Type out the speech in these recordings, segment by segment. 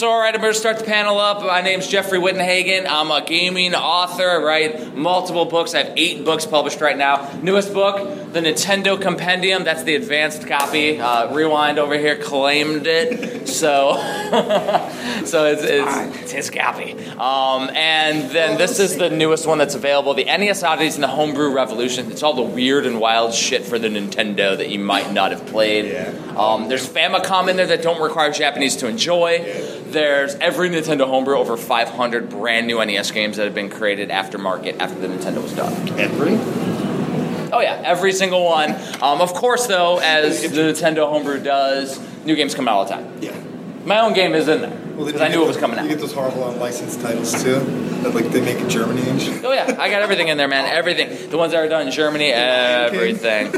so, all right, I'm going to start the panel up. My name's Jeffrey Wittenhagen. I'm a gaming author. I write multiple books. I have eight books published right now. Newest book, the Nintendo Compendium. That's the advanced copy. Uh, Rewind over here claimed it, so so it's, it's, it's his copy. Um, and then this is the newest one that's available: the NES Oddities and the Homebrew Revolution. It's all the weird and wild shit for the Nintendo that you might not have played. Um, there's Famicom in there that don't require Japanese to enjoy. There's every Nintendo homebrew, over 500 brand new NES games that have been created aftermarket after the Nintendo was done. Every? Oh yeah, every single one. Um, of course, though, as the Nintendo homebrew does, new games come out all the time. Yeah. My own game is in there Well, because I knew it was coming You get those horrible unlicensed titles too, that like they make in Germany and shit. Oh yeah, I got everything in there, man. Everything. The ones that are done in Germany, everything.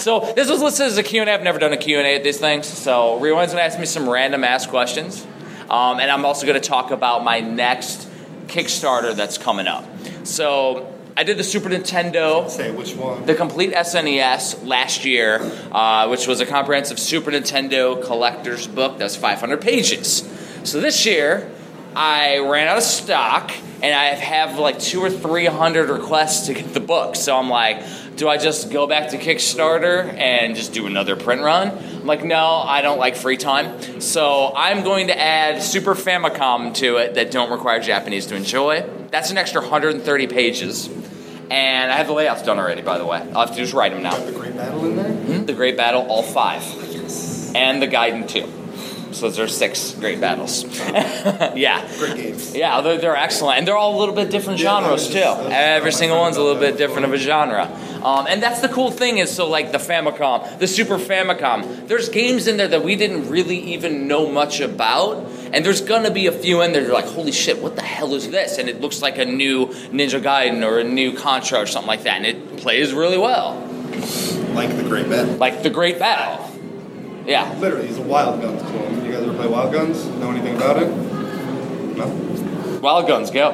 So this was listed as a Q&A. I've never done a Q&A at these things. So Rewind's gonna ask me some random ass questions, um, and I'm also gonna talk about my next Kickstarter that's coming up. So I did the Super Nintendo. Say which one? the complete SNES last year, uh, which was a comprehensive Super Nintendo collector's book that's 500 pages. So this year, I ran out of stock, and I have like two or three hundred requests to get the book. So I'm like, do I just go back to Kickstarter and just do another print run? I'm like, no, I don't like free time. So I'm going to add Super Famicom to it that don't require Japanese to enjoy. That's an extra 130 pages. And I have the layouts done already, by the way. I'll have to just write them now. Got the Great Battle in there. Hmm? The Great Battle, all five. And the Gaiden, too. So those are six great battles. yeah. Great games. Yeah, they're, they're excellent. And they're all a little bit different Yeah, genres, that too. was just- that was Every single one's a little bit different of a genre. Um, and that's the cool thing is, so like the Famicom, the Super Famicom, there's games in there that we didn't really even know much about. And there's gonna be a few in there that are like, holy shit, what the hell is this? And it looks like a new Ninja Gaiden or a new Contra or something like that. And it plays really well. Like the Great Battle. Like the Great Battle. Yeah. Literally, he's a Wild Guns clone. You guys ever play Wild Guns? Know anything about it? No. Wild Guns, go.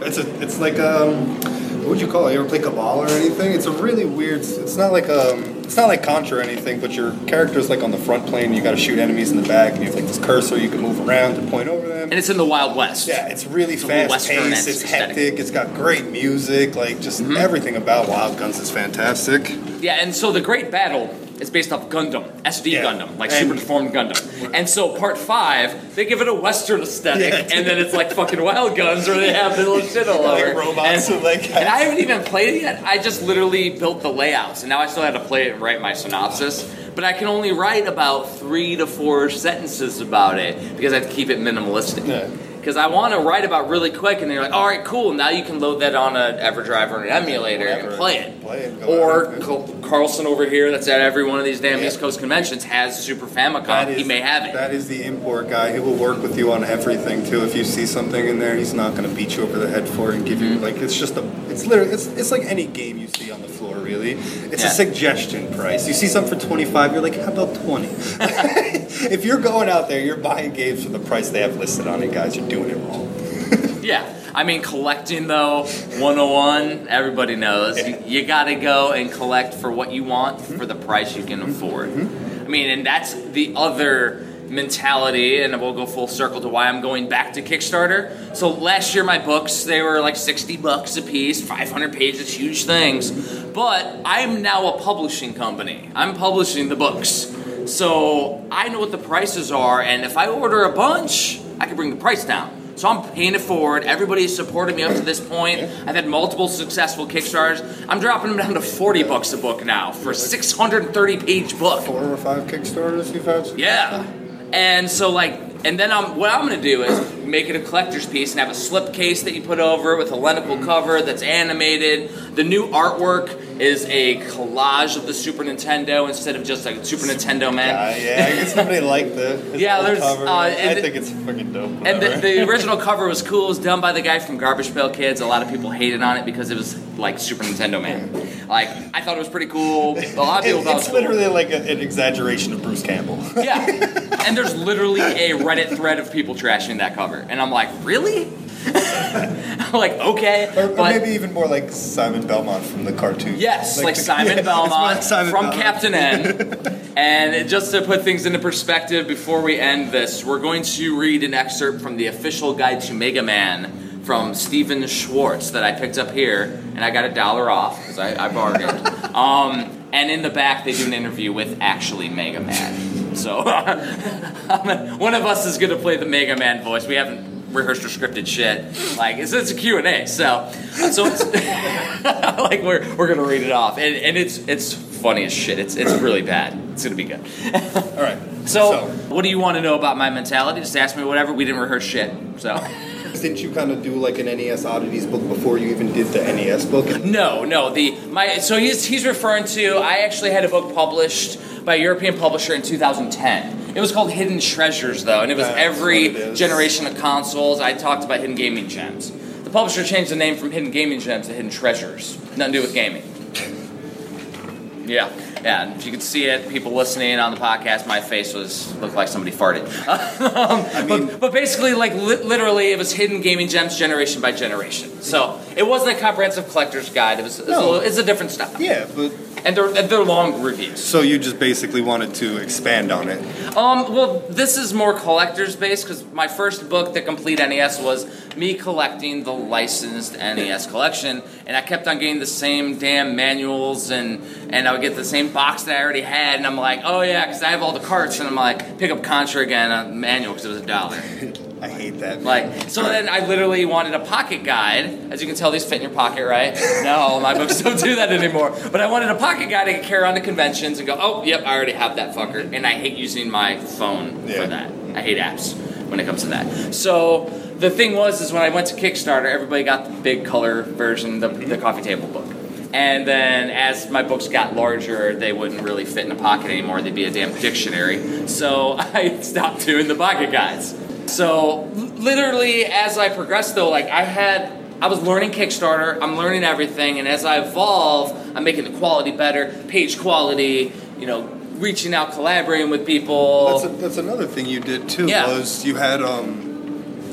It's a. It's like um. What would you call it? You ever play Cabal or anything? It's a really weird. It's not like um. It's not like Contra or anything, but your character's like on the front plane. You got to shoot enemies in the back, and you have like this cursor. You can move around to point over them. And it's in the Wild West. Yeah, it's really It's fast paced. It's aesthetic. hectic. It's got great music. Like just everything about Wild Guns is fantastic. Yeah, and so the Great Battle is based off Gundam, SD Yeah. Gundam, like And- super deformed Gundam. And so part five, they give it a Western aesthetic, Yeah. and then it's like fucking Wild Guns where they have the little shit all Like over. robots and, with, like, and I haven't even played it yet. I just literally built the layouts, and now I still have to play it and write my synopsis. But I can only write about three to four sentences about it because I have to keep it minimalistic. Yeah. Because I want to write about really quick, and they're like, "All right, cool. Now you can load that on an EverDrive or an emulator and play it." Play it, Or Carlson over here, that's at every one of these damn Yeah. East Coast conventions, has Super Famicom. That he may have it. That is the import guy. He will work with you on everything too. If you see something in there, he's not going to beat you over the head for it and give Mm-hmm. you like it's just a. It's literally it's, it's like any game you see on the floor. Really, it's Yeah. a suggestion price. You see something for twenty five, you're like, how about twenty? if you're going out there, you're buying games for the price they have listed on it, guys. You're doing it wrong. Yeah. I mean, collecting though, 101, everybody knows. You, you gotta go and collect for what you want for the price you can afford. Mm-hmm. Mm-hmm. I mean, and that's the other mentality, and we'll go full circle to why I'm going back to Kickstarter. So last year, my books, they were like 60 bucks a piece, 500 pages, huge things. But I'm now a publishing company. I'm publishing the books. So I know what the prices are, and if I order a bunch, I can bring the price down. So I'm paying it forward. Everybody's supported me up to this point. I've had multiple successful Kickstarters. I'm dropping them down to 40 bucks a book now for a 630 page book. Four or five Kickstarters you've had. Yeah. And so like and then I'm what I'm gonna do is make it a collector's piece and have a slip case that you put over it with a lenticle cover that's animated. The new artwork is a collage of the Super Nintendo instead of just like Super Nintendo man. Uh, yeah, I guess somebody liked the Yeah, there's, cover. uh, I and- think it's freaking dope. And the, the original cover was cool. It was done by the guy from Garbage Pail Kids. A lot of people hated on it because it was like Super Nintendo Man. Like I thought it was pretty cool. A lot of people It- thought it it's cool. literally like a, an exaggeration of Bruce Campbell. Yeah. And there's literally a Reddit thread of people trashing that cover. And I'm like, really? I'm like, okay, Or, or maybe even more like Simon Belmont from the cartoon. Yes, like, the- Simon yeah, Belmont like Simon from Belmont. Captain N. and just to put things into perspective before we end this, we're going to read an excerpt from the official guide to Mega Man from Steven Schwartz that I picked up here, and I got a dollar off because I, I bargained. um, and in the back, they do an interview with actually Mega Man. So one of us is going to play the Mega Man voice. We haven't rehearsed or scripted shit. Like it's, it's a Q and A. So uh, so it's like we're we're gonna read it off, and, and it's it's funny as shit. It's it's really bad. It's gonna be good. All right. So, what do you want to know about my mentality? Just ask me whatever. We didn't rehearse shit. So didn't you kind of do like an NES oddities book before you even did the NES book? no, no. The my so he's he's referring to. I actually had a book published by a European publisher in 2010. It was called Hidden Treasures, though, and it was That's every it generation of consoles. I talked about hidden gaming gems. The publisher changed the name from Hidden Gaming Gems to Hidden Treasures. Nothing to do with gaming. Yeah, yeah. And if you could see it, people listening on the podcast, my face was looked like somebody farted. Um, but, but basically, like li- literally, it was hidden gaming gems generation by generation. So it wasn't a comprehensive collector's guide. It was, a, No. little, it's a different stuff. Yeah, but and they're and they're long reviews. so you just basically wanted to expand on it. Um, well, this is more collector's based because my first book, The Complete NES, was me collecting the licensed NES collection, and I kept on getting the same damn manuals, and and I would get the same box that I already had, and I'm like, oh yeah, because I have all the carts, and I'm like, pick up Contra again, a manual because it was a dollar. I hate that. Like, so then I literally wanted a pocket guide. As you can tell, these fit in your pocket, right? No, my books don't do that anymore. But I wanted a pocket guide I could carry on to conventions and go, oh, yep, I already have that fucker. And I hate using my phone Yeah. for that. I hate apps when it comes to that. So the thing was, is when I went to Kickstarter, everybody got the big color version, the, the coffee table book. And then as my books got larger, they wouldn't really fit in a pocket anymore. They'd be a damn dictionary. So I stopped doing the pocket guides. So literally, as I progressed, though, like I had, I was learning Kickstarter. I'm learning everything, and as I evolve, I'm making the quality better, page quality. You know, reaching out, collaborating with people. That's, a, that's another thing you did too. Yeah. Was you had um,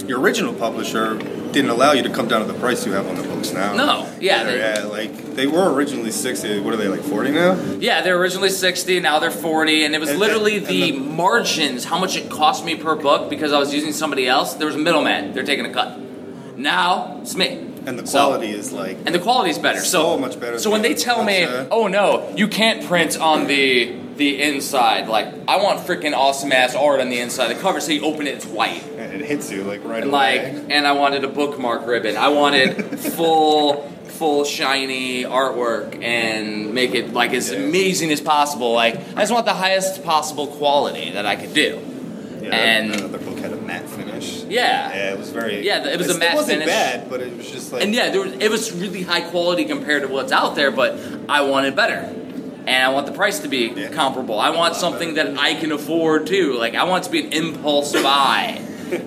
your original publisher didn't allow you to come down to the price you have on the books now. No, yeah, They're- yeah, like they were originally sixty. What are they like forty now? Yeah, they're originally 60, now they're 40, and it was And- literally and- the, and the- margins, how much it cost me per book because I was using somebody else. There was a middleman, they're taking a cut. Now, it's me. And the So- quality is like and the quality is better. So, So much better So when they tell me. "Oh no, you can't print on the the inside," like I want freaking awesome ass art on the inside of the cover, so you open it, it's white. and it hits you like right And away. like, and I wanted a bookmark ribbon. I wanted full, full shiny artwork and make it like as Yeah. amazing as possible. Like, I just want the highest possible quality that I could do. yeah, and- uh, the other book had a matte finish. Yeah. Yeah, it was very. Yeah, it was a matte It wasn't finish. bad, but it was just like. And yeah, there was, it was really high quality compared to what's out there, but I wanted better. And I want the price to be Yeah. comparable. I want something that I can afford too. Like I want it to be an impulse buy.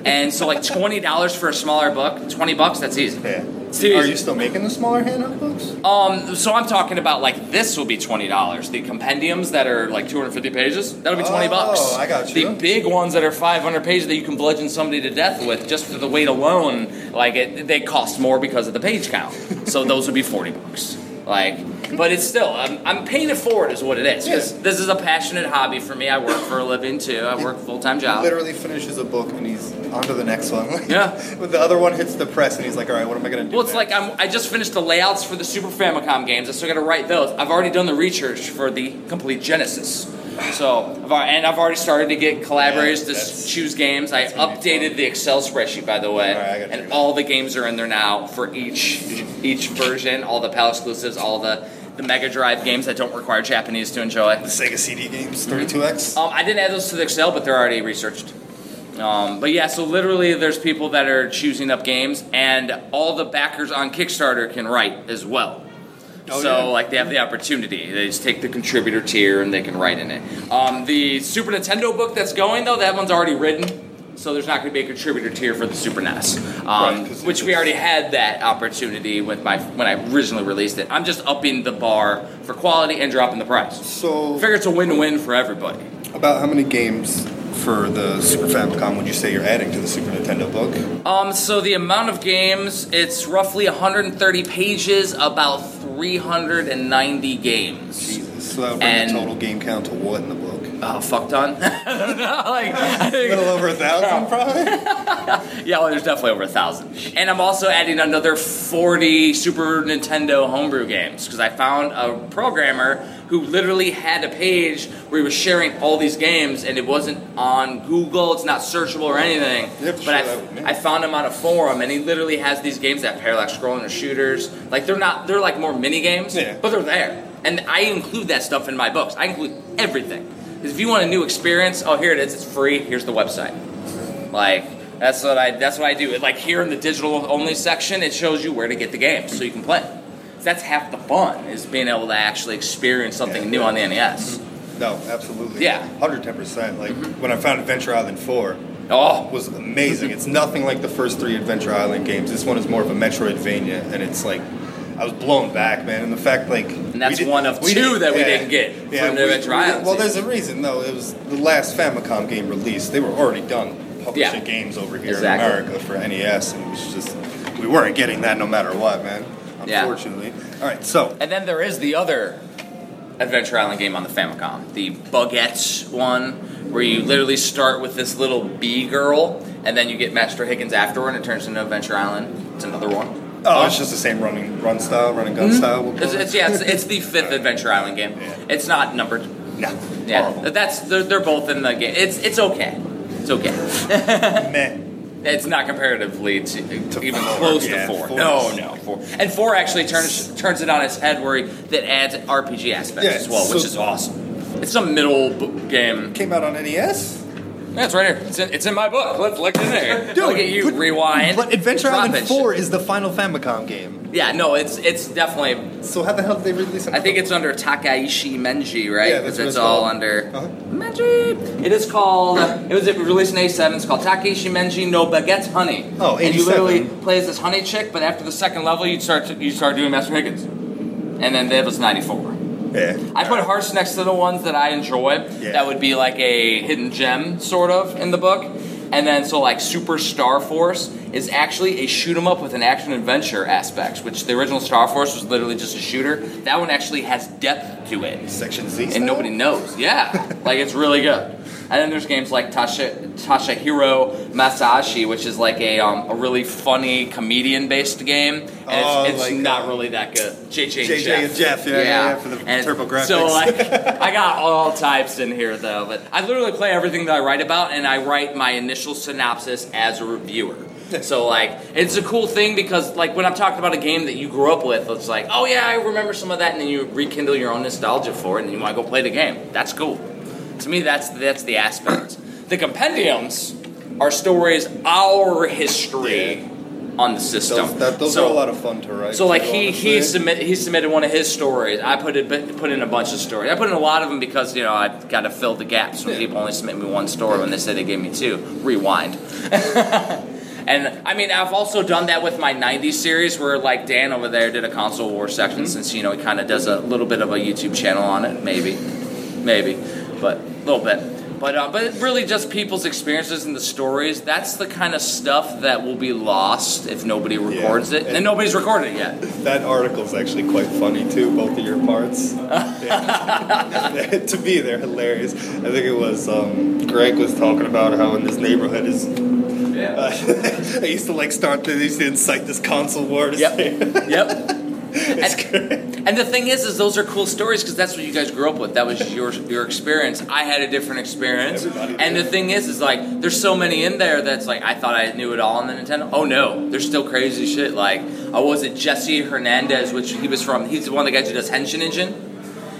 And so like twenty dollars for a smaller book, twenty bucks, that's easy. Yeah. Seriously. Are you still making the smaller handheld books? Um, so I'm talking about like this will be twenty dollars. The compendiums that are like 250 pages, that'll be twenty Oh, bucks. Oh, I got you. The big ones that are 500 pages that you can bludgeon somebody to death with just for the weight alone, like it, they cost more because of the page count. so those would be 40 bucks. Like, but it's still I'm, I'm paying it forward is what it is because Yeah. this is a passionate hobby for me. I work for a living too. I work full time job. Literally finishes a book and he's on to the next one. Yeah. But the other one hits the press and he's like, all right, what am I going to do? Well, it's next?" like I'm, I just finished the layouts for the Super Famicom games. I still got to write those. I've already done the research for the complete Genesis. So, and I've already started to get collaborators Yeah, to choose games. I updated the Excel spreadsheet, by the way, All right, I gotta do and all the games are in there now for each each version. All the PAL exclusives, all the the Mega Drive games that don't require Japanese to enjoy. the Sega CD games, 32X. Um, I didn't add those to the Excel, but they're already researched. Um, but yeah, so literally, there's people that are choosing up games, and all the backers on Kickstarter can write as well. Oh, so yeah. like they have the opportunity. They just take the contributor tier and they can write in it. Um, the Super Nintendo book that's going though, that one's already written. So there's not going to be a contributor tier for the Super NES, um, Right, which we already had that opportunity with my when I originally released it. I'm just upping the bar for quality and dropping the price. So, I figure it's a win-win for everybody. about how many games for the Super Famicom would you say you're adding to the Super Nintendo book? Um, so the amount of games, it's roughly 130 pages, about 390 games. Jesus. So that would bring And- the total game count to what in the book? Oh, fuck ton. I don't know. Like, I A think, little over a thousand, probably. yeah, well, there's definitely over a thousand. And I'm also adding another 40 Super Nintendo homebrew games because I found a programmer who literally had a page where he was sharing all these games, and it wasn't on Google. It's not searchable or anything. You have to but I, that with me. I found him on a forum, and he literally has these games that parallax scrolling or shooters. Like they're not, they're like more mini games, Yeah. but they're there. And I include that stuff in my books. I include everything. Because if you want a new experience, oh here it is. It's free. Here's the website. Like that's what I that's what I do. Like here in the digital only section, it shows you where to get the game so you can play. So that's half the fun is being able to actually experience something Yeah. new on the NES. Mm-hmm. No, absolutely. Yeah. 110%. Like mm-hmm. when I found Adventure Island 4, Oh, was amazing. It's nothing like the first three Adventure Island games. This one is more of a Metroidvania, and it's like I was blown back, man. And the fact, like, And that's we did- one of two that we yeah. didn't get Yeah, from the we- Adventure Island Well, there's a reason, though. It was the last Famicom game released. They were already done publishing Yeah. games over here Exactly. in America for NES, and it was just we weren't getting that no matter what, man. Yeah. Unfortunately. All right, so and then there is the other Adventure Island game on the Famicom, the Bugutte one, where you literally start with this little bee girl, and then you get Master Higgins afterward, and it turns into Adventure Island. It's another one. Oh, it's just the same running run style, running gun style. we'll Mm-hmm. It's, it. it's yeah, it's, it's the fifth Adventure Island game. Yeah. It's not numbered. no, Yeah, horrible. that's they're, they're both in the game. It's it's okay. It's okay. Meh. It's not comparatively to, To even four, close yeah, to four. four No, no, four. And four actually turns turns it on its head, where he, that adds RPG aspects Yeah, as well, which is awesome. It's a middle game. Came out on NES. Yeah, it's right here. It's in, it's in my book. Let's look, look in there. Dude, look at you. but- rewind. But Adventure drop Island that 4 is the final Famicom game. Yeah, no, it's it's definitely. So how the hell did they release it? I think it's under Takahashi Meijin, right? Yeah, that's what it's it's all called. under Uh-huh. Meijin. It is called. It was released in '87. It's called Takahashi Meijin no Bugutte Honey. Oh, and you literally play as this honey chick, but after the second level, you start to, you start doing Master Higgins, and then that was '94. Yeah. I put hearts next to the ones that I enjoy. Yeah. That would be like a hidden gem, sort of, in the book. And then, so like Super Star Force is actually a shoot 'em up with an action adventure aspect, which the original Star Force was literally just a shooter. That one actually has depth to it, Section Z. and nobody knows. Yeah, like it's really good. And then there's games like Tasha Tashahiro Masashi, which is like a um, a really funny comedian based game, and Oh, it's, it's like, not uh, really that good. JJ and JJ Jeff. and Jeff, yeah, yeah, yeah, for the And TurboGrafx. So like, I got all types in here though, but I literally play everything that I write about, and I write my initial synopsis as a reviewer. So like, it's a cool thing because like when I'm talking about a game that you grew up with, it's like, oh yeah, I remember some of that, and then you rekindle your own nostalgia for it, and you want to go play the game. That's cool. To me, that's that's the aspect. The compendiums are stories, our history on the system. Those, that, those So- are a lot of fun to write. so like he he submit he submitted one of his stories. I put it put in a bunch of stories. I put in a lot of them because you know I got to fill the gaps when Yeah. people only submit me one story when they say they gave me two. Rewind. and I mean I've also done that with my '90s series where like Dan over there did a console war section Mm-hmm. since you know he kind of does a little bit of a YouTube channel on it maybe maybe but a little bit. But uh, but really just people's experiences and the stories. That's the kind of stuff that will be lost if nobody records it, and, and- nobody's recorded it yet. That article's actually quite funny too, both of your parts. To me, they're hilarious. I think it was um, Greg was talking about how in this neighborhood is. Yeah. Uh, I used to like start they used to incite this console war. To Yep. say- Yep. And, and the thing is, is those are cool stories because that's what you guys grew up with. That was your your experience. I had a different experience. Everybody And the thing is, is like there's so many in there that's like I thought I knew it all on the Nintendo. Oh no, there's still crazy shit. Like uh, I was it Jesse Hernandez, which he was from. He's the one of the guys who does Henshin Engine.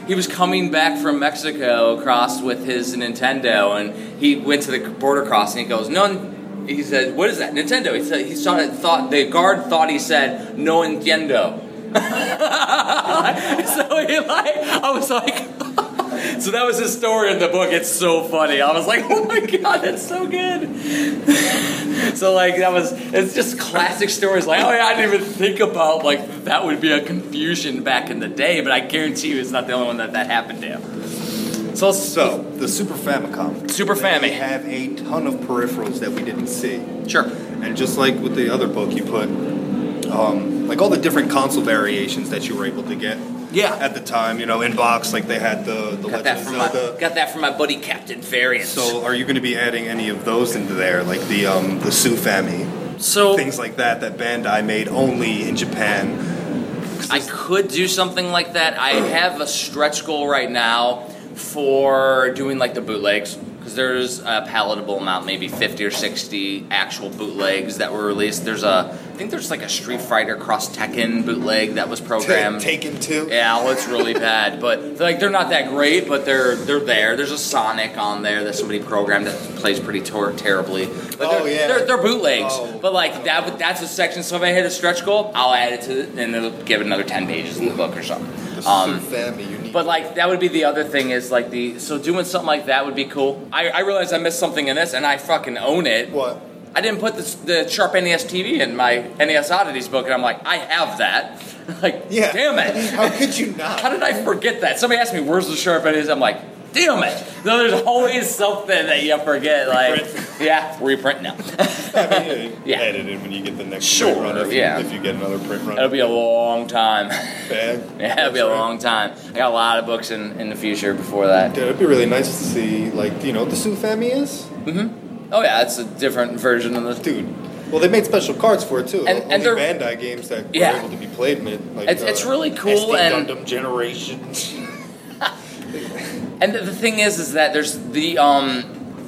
He was coming back from Mexico across with his Nintendo, and he went to the border crossing. He goes, "No." He said, "What is that? Nintendo." He said, "He saw it. Thought the guard thought he said no entiendo." so he like, I was like, so that was his story in the book. It's so funny. I was like, oh my god, that's so good. so like that was, it's just classic stories. Like, oh yeah, I didn't even think about like that would be a confusion back in the day, but I guarantee you, it's not the only one that that happened to. him. So, So the Super Famicom. Super They Fammy. have a ton of peripherals that we didn't see. sure. And just like with the other book, you put um, like all the different console variations that you were able to get. Yeah. At the time, you know, in box, like they had the the Got that from my Zelda. got that from my buddy Captain Variant. So, are you going to be adding any of those into there, like the um, the Sufami, so things like that that Bandai made only in Japan? I could do something like that. I have a stretch goal right now for doing like the bootlegs because there's a palatable amount, maybe 50 or 60 actual bootlegs that were released. There's a, I think there's like a Street Fighter Cross Tekken bootleg that was programmed. Taken two. Yeah, well, it's really bad, but like they're not that great, but they're they're there. There's a Sonic on there that somebody programmed that plays pretty tor- terribly. But Oh, they're, yeah. they're, they're bootlegs, Oh. but like that that's a section. So if I hit a stretch goal, I'll add it to it, and it'll give it another ten pages in the book or something. The Um, need. But like that would be the other thing is like the so doing something like that would be cool. I, I realized I missed something in this, and I fucking own it. what? I didn't put the, the Sharp NES TV in my NES Oddities book, and I'm like, I have that. like, Yeah. damn it. How could you not? How did I forget that? Somebody asked me, "Where's the sharp edges?" I'm like, "Damn it!" No, there's always something that you forget. Like, yeah, reprint now. I mean, Yeah. Edit it when you get the next Sure, print run. If, you- yeah. if you get another print run. It'll be a long time. bag. Yeah, it'll be a long time. I got a lot of books in, in the future before that. Dude, it'd be really nice to see, like, you know, what the Sufami is? Mm-hmm. Oh yeah, it's a different version of the. Dude. Well, they made special cards for it too. And- Only and Bandai games that Yeah. were able to be played in it. Like, It's- it's really cool SD and- Gundam Generation. And the, the thing is, is that there's the um,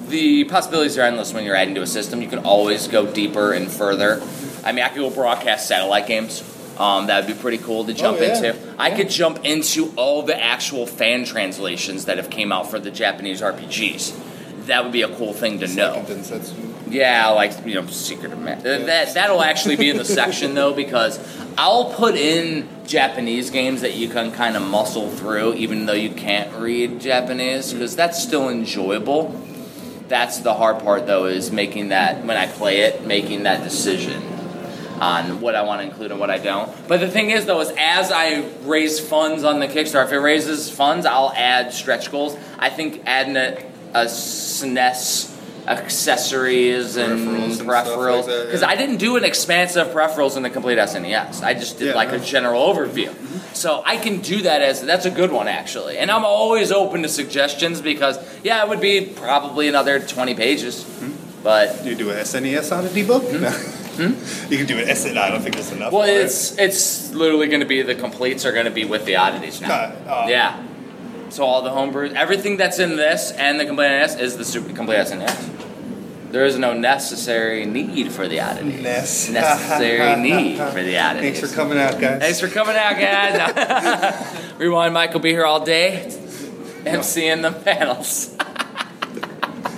the possibilities are endless when you're adding to a system. You can always go deeper and further. I mean, I could go broadcast satellite games. Um, that would be pretty cool to jump Oh, yeah. into. I could jump into all the actual fan translations that have came out for the Japanese RPGs. That would be a cool thing to know. Like in Densetsu. Yeah, like you know, Secret of Mana. That that'll actually be in the section though because I'll put in Japanese games that you can kind of muscle through, even though you can't read Japanese, because that's still enjoyable. That's the hard part though, is making that when I play it, making that decision on what I want to include and what I don't. But the thing is though, is as I raise funds on the Kickstarter, if it raises funds, I'll add stretch goals. I think adding a, a SNES accessories and Peripherals peripherals like because yeah. I didn't do an expansive peripherals in the complete SNES. I just did Yeah, like a general overview. So I can do that as that's a good one actually. And I'm always open to suggestions because yeah, it would be probably another 20 pages. Hmm. But you do an SNES Oddity book? you can do an SN. I don't think that's enough. Hmm? well, it. it's it's literally going to be the completes are going to be with the oddities now. Nah, uh, yeah. So all the homebrews, everything that's in this and the complete SNES is the super complete SNES. There is no necessary need for the oddities. Ness. Necessary need for the oddities. Thanks for coming out, guys. Thanks for coming out, guys. Rewind Mike will be here all day, emceeing the panels.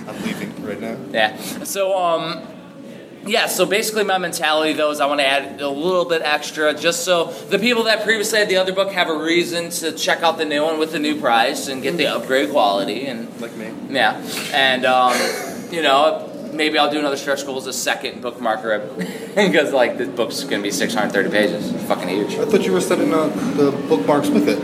I'm leaving right now. yeah. So, um, yeah. So basically, my mentality though is I want to add a little bit extra, just so the people that previously had the other book have a reason to check out the new one with the new price and get the upgrade quality and Like me. yeah, and um, you know. Maybe I'll do another stretch goal as a second bookmarker because like this book's gonna be 630 pages, It's fucking huge. I thought you were setting up the bookmarks with it.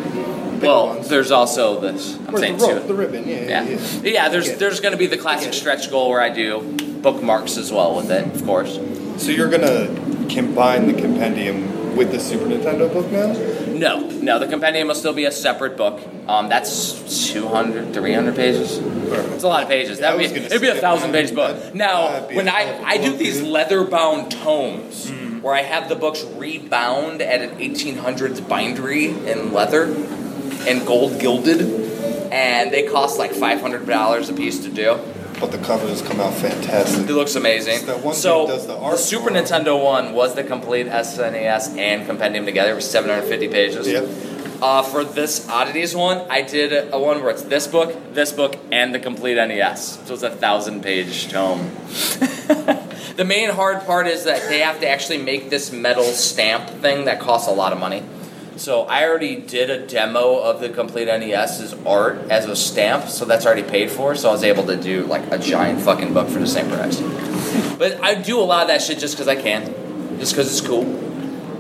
Well, ones. there's also this. I'm Where's saying the two. rope, the ribbon, yeah, Yeah, yeah. yeah. there's there's going to be the classic stretch goal where I do bookmarks as well with it, of course. So you're gonna combine the compendium with the Super Nintendo book now? No, no, the compendium will still be a separate book. Um, that's 200, 300 pages. It's a lot of pages. Yeah, That would was be it'd be a thousand page book. that- Now, when I hell of a I do these leather bound tomes Mm. where I have the books rebound at an 1800s bindery in leather and gold gilded, and they cost like five hundred dollars a piece to do. But the covers come out fantastic. It looks amazing. So the the, Super it. Nintendo one was the complete SNES and compendium together. It was 750 pages. Yep. Uh, for this oddities one, I did a one where it's this book, this book, and the complete NES. So it's a thousand page tome. the main hard part is that they have to actually make this metal stamp thing that costs a lot of money. So I already did a demo of the complete NES's art as a stamp, so that's already paid for. So I was able to do like a giant fucking book for the same price. But I do a lot of that shit just because I can, just because it's cool.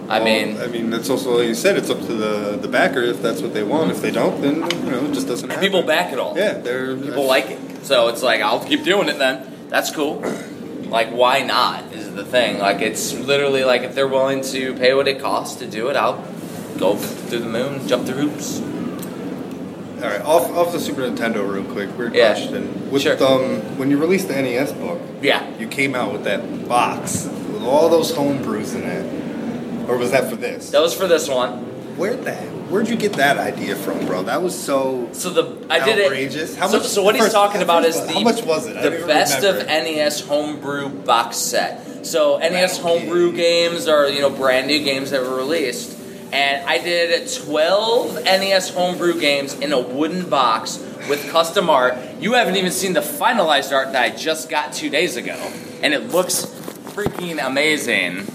I Well, mean, I mean, that's also like you said. It's up to the the backer if that's what they want. If they don't, then you know, it just doesn't happen. people back it all. Yeah, they're People like it. So it's like, I'll keep doing it then. That's cool. Like, why not? Is the thing. Like, it's literally like if they're willing to pay what it costs to do it, I'll go through the moon, jump through hoops. All right, off off the Super Nintendo real quick. Weird Yeah. question. With Sure. um, when you released the NES book, Yeah. you came out with that box with all those homebrews in it, or was that for this? That was for this one. Where'd that? Where'd you get that idea from, bro? That was so So the I did outrageous. it. How so, much? so what he's first- talking about is the how much was it? The best of. NES homebrew box set. So NES homebrew games are you know brand new games that were released, and I did twelve NES homebrew games in a wooden box with custom art. You haven't even seen the finalized art that I just got two days ago, and it looks freaking amazing.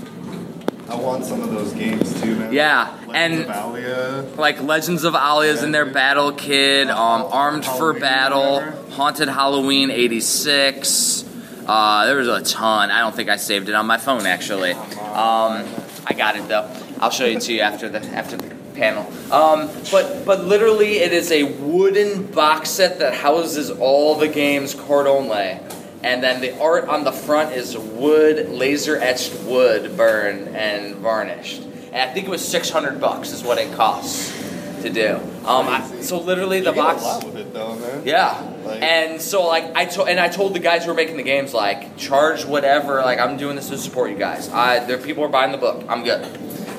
I want some of those games too, man. Yeah, Legends and- of Alia. like Legends of Owlia's in their Battle Kid, um, Armed for Battle. Haunted Halloween '86. Uh, there was a ton. I don't think I saved it on my phone actually. Um, I got it though. I'll show it to you after the after the panel. Um, but but literally, it is a wooden box set that houses all the games card only. And then the art on the front is wood, laser etched wood, burned and varnished. And I think it was six hundred bucks is what it costs to do. Um, I, so literally the You box. a lot with it though, man. Yeah. Like- and so like I told and I told the guys who were making the games like charge whatever like I'm doing this to support you guys. I there people are buying the book. I'm good.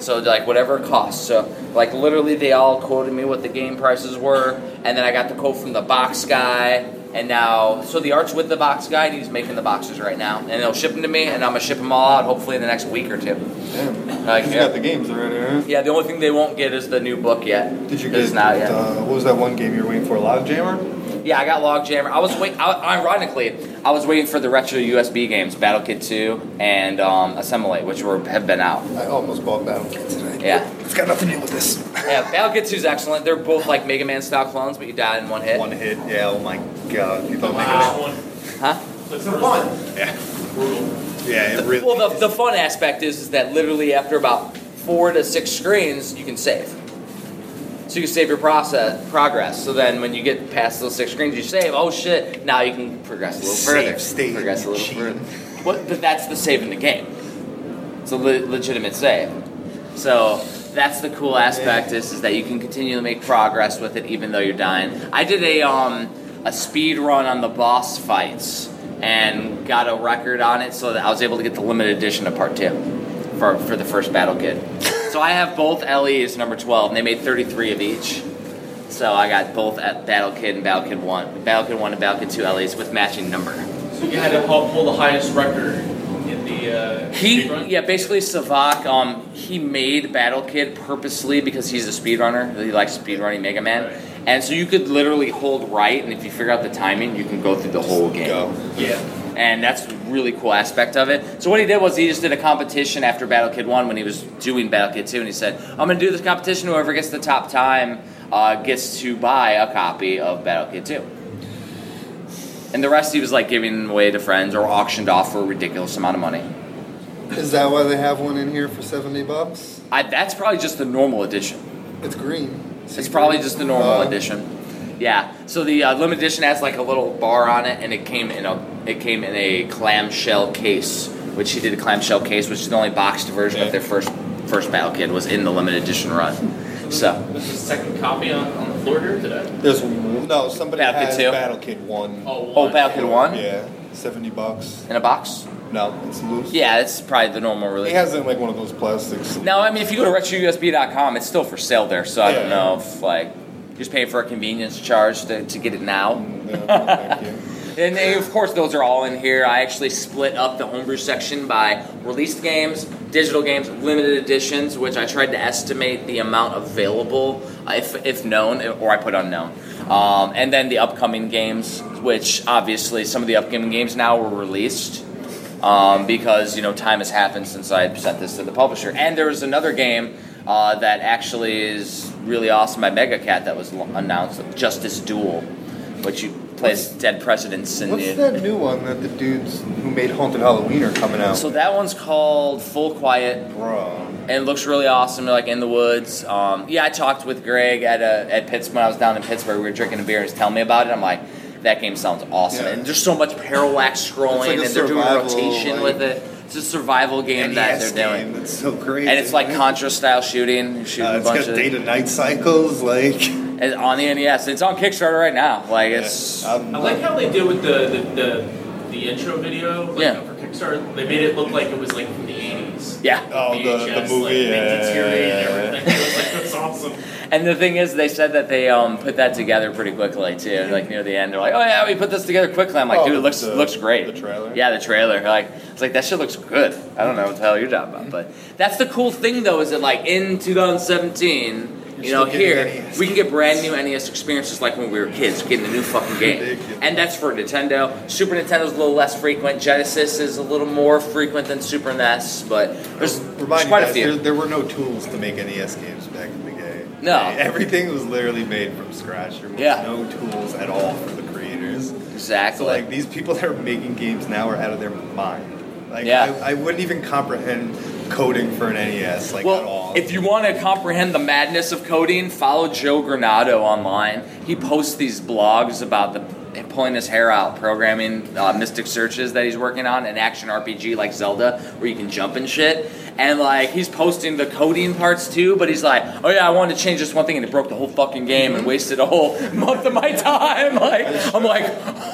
So like whatever it costs. So like literally they all quoted me what the game prices were and then I got the quote from the box guy and now so the art's with the box guy and he's making the boxes right now and they'll ship them to me and I'm gonna ship them all out hopefully in the next week or two. Damn. Like, you yeah. got the games already, huh? Yeah, the only thing they won't get is the new book yet. Did you It's get? not yet. Uh, what was that one game you were waiting for? Logjammer. Yeah, I got Logjammer. I was wait. I, ironically, I was waiting for the retro USB games, Battle Kid 2 and um, Assimilate, which were have been out. I almost bought Battle Kid today. Yeah, It's got nothing to do with this. yeah. Battle Kid 2 is excellent. They're both like Mega Man style clones, but you die in one hit. One hit. Yeah. Oh my god. You thought Wow. wow. Huh? It's fun. Yeah. Brutal. Yeah. It really. Well, the, the fun aspect is, is that literally after about four to six screens, you can save. So you can save your process progress. So then when you get past those six screens, you save. Oh shit! Now you can progress a little Save further. state Progress a little machine. further. But, but that's the save in the game. It's a le- legitimate save. So that's the cool aspect is, is that you can continue to make progress with it even though you're dying. I did a um a speed run on the boss fights and got a record on it so that I was able to get the limited edition of part two for for the first Battle Kid. So I have both LEs number twelve and they made thirty three of each. So I got both at Battle Kid and Battle Kid One, Battle Kid One and Battle Kid Two LEs with matching number. So you had to hold hold the highest record in the uh, He, speedrun? yeah, basically Sivak, um, he made Battle Kid purposely because he's a speedrunner. He likes speedrunning Mega Man. Right. And so you could literally hold right, and if you figure out the timing, you can go through the whole game. Go. Yeah. And that's a really cool aspect of it. So what he did was he just did a competition after Battle Kid 1 when he was doing Battle Kid 2, and he said, I'm going to do this competition. Whoever gets the top time uh, gets to buy a copy of Battle Kid 2. And the rest he was like giving away to friends or auctioned off for a ridiculous amount of money. Is that why they have one in here for seventy bucks? I, that's probably just the normal edition. It's green. It's probably just the normal Uh, edition. Yeah. So the uh, limited edition has like a little bar on it, and it came in a it came in a clamshell case, which he did a clamshell case, which is the only boxed version Yeah. of their first first Battle Kid was in the limited edition run. So This is the second copy on, on the floor here today. There's no somebody Battle Kid has two? Battle Kid one. Oh, oh, one. Battle Kid one Yeah, seventy bucks. in a box. No, it's loose. Yeah, it's probably the normal He release. has it in like one of those plastics. Now, I mean, if you go to retrousb.com, it's still for sale there. So I don't Yeah. know if like you're just paying for a convenience charge to, to get it now. No. And they, of course, those are all in here. I actually split up the homebrew section by released games, digital games, limited editions, which I tried to estimate the amount available, uh, if, if known, or I put unknown. Um, and then the upcoming games, which obviously some of the upcoming games now were released um, because you know time has happened since I sent this to the publisher. And there was another game uh, that actually is really awesome by Mega Cat that was l- announced, Justice Duel, which you plays Dead Presidents and What's that new one that the dudes who made Haunted Halloween are coming out? So that one's called Full Quiet. Bro. and it looks really awesome. Like in the woods. Um, yeah, I talked with Greg at uh, at Pittsburgh when I was down in Pittsburgh. We were drinking a beer. and He was telling me about it. I'm like, that game sounds awesome. Yeah. And there's so much parallax scrolling, like a and they're doing rotation like, with it. It's a survival game that they're doing. That's so crazy. and it's like man. Contra style shooting. You're shooting Uh, a bunch got of day to night cycles. Like, and on the NES. It's on Kickstarter right now. Like it's. I'm- I like how they did with the the, the, the intro video like, Yeah. for Kickstarter. They made it look like it was like from the 80s. Yeah. Oh, the- the movie, like, yeah, deteriorate yeah, and yeah, everything. It was like, that's awesome. And the thing is, they said that they um, put that together pretty quickly too. Like near the end, they're like, "Oh yeah, we put this together quickly." I'm like, Oh, "Dude, it looks the- looks great." the trailer? Yeah, the trailer. Like, it's like that shit looks good. I don't know what the hell you're talking about, but that's the cool thing though. Is that like in 2017. You know, here we can get brand new NES experiences like when we were kids, getting a new fucking game, and that's for Nintendo. Super Nintendo's a little less frequent. Genesis is a little more frequent than Super NES, but there's, there's quite a few. there, there were no tools to make NES games back in the day. No. Everything was literally made from scratch. There was Yeah. no tools at all for the creators. Exactly. So like these people that are making games now are out of their mind. Like Yeah. I, I wouldn't even comprehend coding for an NES like at all. Well, if you want to comprehend the madness of coding, follow Joe Granado online. He posts these blogs about the pulling his hair out programming uh, Mystic Searches that he's working on, an action RPG like Zelda where you can jump and shit. And like he's posting the coding parts too, but he's like, "Oh yeah, I wanted to change this one thing, and it broke the whole fucking game and wasted a whole month of my time." Like I'm like,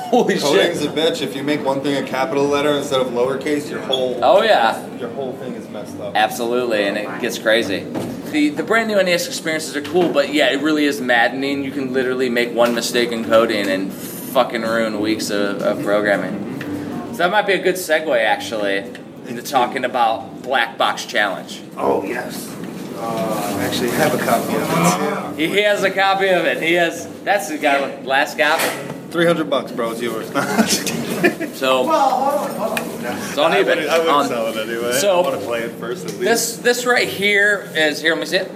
"Holy Coding's shit!" Coding's a bitch. If you make one thing a capital letter instead of lowercase, your whole Oh yeah. your whole thing is messed up. Absolutely, and it gets crazy. The the brand new NES experiences are cool, but yeah, it really is maddening. You can literally make one mistake in coding and fucking ruin weeks of, of programming. So that might be a good segue, actually, into talking about Black Box Challenge. Oh yes. Uh, I actually have a copy of it. He, he has a copy of it. He has. That's the guy with last copy. Three hundred bucks, bro. It's yours. So Well, it's on I eBay. wouldn't, I wouldn't On- sell it anyway. so- I want to play it first at least. This this right here is here. Let me see it.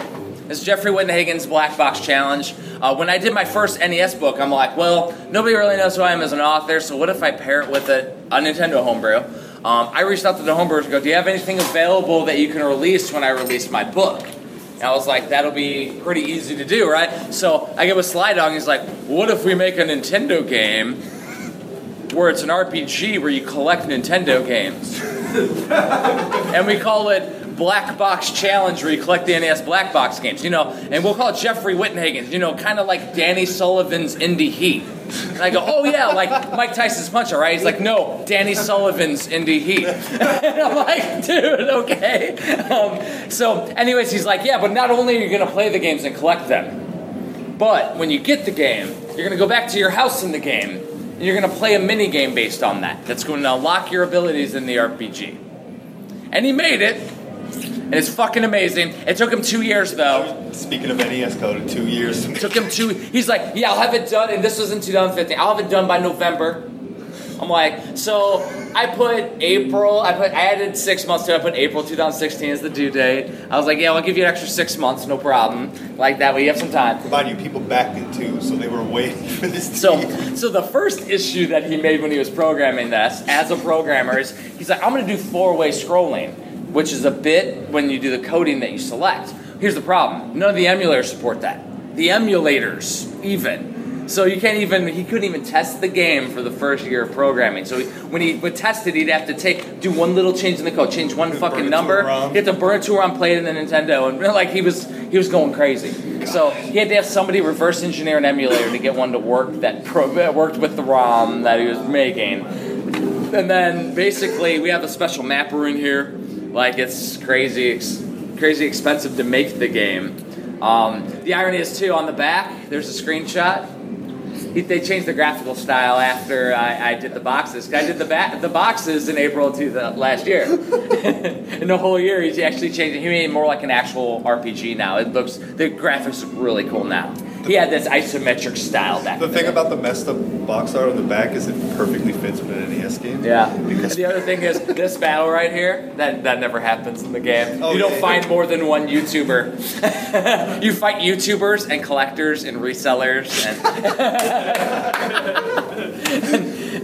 Is Jeffrey Wittenhagen's Black Box Challenge. Uh, when I did my first NES book, I'm like, well, nobody really knows who I am as an author, so what if I pair it with a, a Nintendo homebrew? Um, I reached out to the homebrewers and go, do you have anything available that you can release when I release my book? And I was like, that'll be pretty easy to do, right? So I with Sly Dog, and he's like, what if we make a Nintendo game where it's an RPG where you collect Nintendo games? and we call it Black Box Challenge, where you collect the NES Black Box games, you know, and we'll call it Jeffrey Wittenhagen, you know, kind of like Danny Sullivan's Indy Heat. And I go, oh yeah, like Mike Tyson's Punch, all right? He's like, no, Danny Sullivan's Indy Heat. and I'm like, dude, okay. Um, so, anyways, he's like, yeah, but not only are you gonna play the games and collect them, but when you get the game, you're gonna go back to your house in the game, and you're gonna play a mini game based on that. That's going to unlock your abilities in the RPG. And he made it, and it's fucking amazing. It took him two years though. Speaking of NES code, two years. It took him two. He's like, yeah, I'll have it done, and this was in 2015. I'll have it done by November. I'm like, so I put April. I put I added six months to. it. I put April 2016 as the due date. I was like, yeah, I'll give you an extra six months, no problem. Like that way, you have some time. Mind you, people backed it too, so they were waiting for this. So, be- so the first issue that he made when he was programming this, as a programmer, is he's like, I'm going to do four-way scrolling, which is a bit when you do the coding that you select. Here's the problem: none of the emulators support that. The emulators, even. So you can't even. He couldn't even test the game for the first year of programming. So he, when he would test it, he'd have to take do one little change in the code, change one fucking number. a. He had to burn it to a ROM, play it in the Nintendo, and like he was he was going crazy. So he had to have somebody reverse engineer an emulator to get one to work that pro, that worked with the ROM that he was making. And then basically we have a special mapper in here. Like it's crazy, crazy expensive to make the game. Um, the irony is too on the back. There's a screenshot. He, they changed the graphical style after I, I did the boxes. I did the ba- the boxes in April to the last year. in the whole year, he's actually changed. He made more like an actual RPG now. It looks the graphics look really cool now. He had this isometric style back. the in thing about the messed up box art on the back is it perfectly fits with an NES game. Yeah. Because the other thing is this battle right here. That that never happens in the game. Oh, you don't yeah, find yeah. more than one YouTuber. you fight YouTubers and collectors and resellers and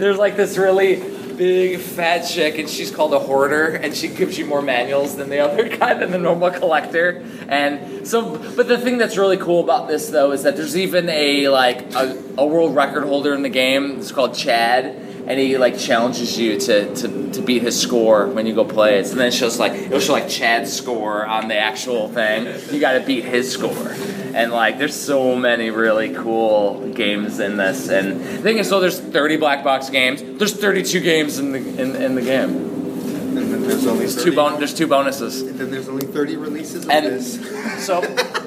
there's like this really big fat chick, and she's called a hoarder, and she gives you more manuals than the other guy than the normal collector. And so, but the thing that's really cool about this though is that there's even a like a, a world record holder in the game. It's called Chad. And he like challenges you to, to, to beat his score when you go play it. And then it shows like it'll show like Chad's score on the actual thing. You got to beat his score. And like there's so many really cool games in this. And the thing is so there's 30 black box games. There's 32 games in the in, in the game. And then there's only there's 30, two bon- there's two bonuses. And then there's only 30 releases of and this. so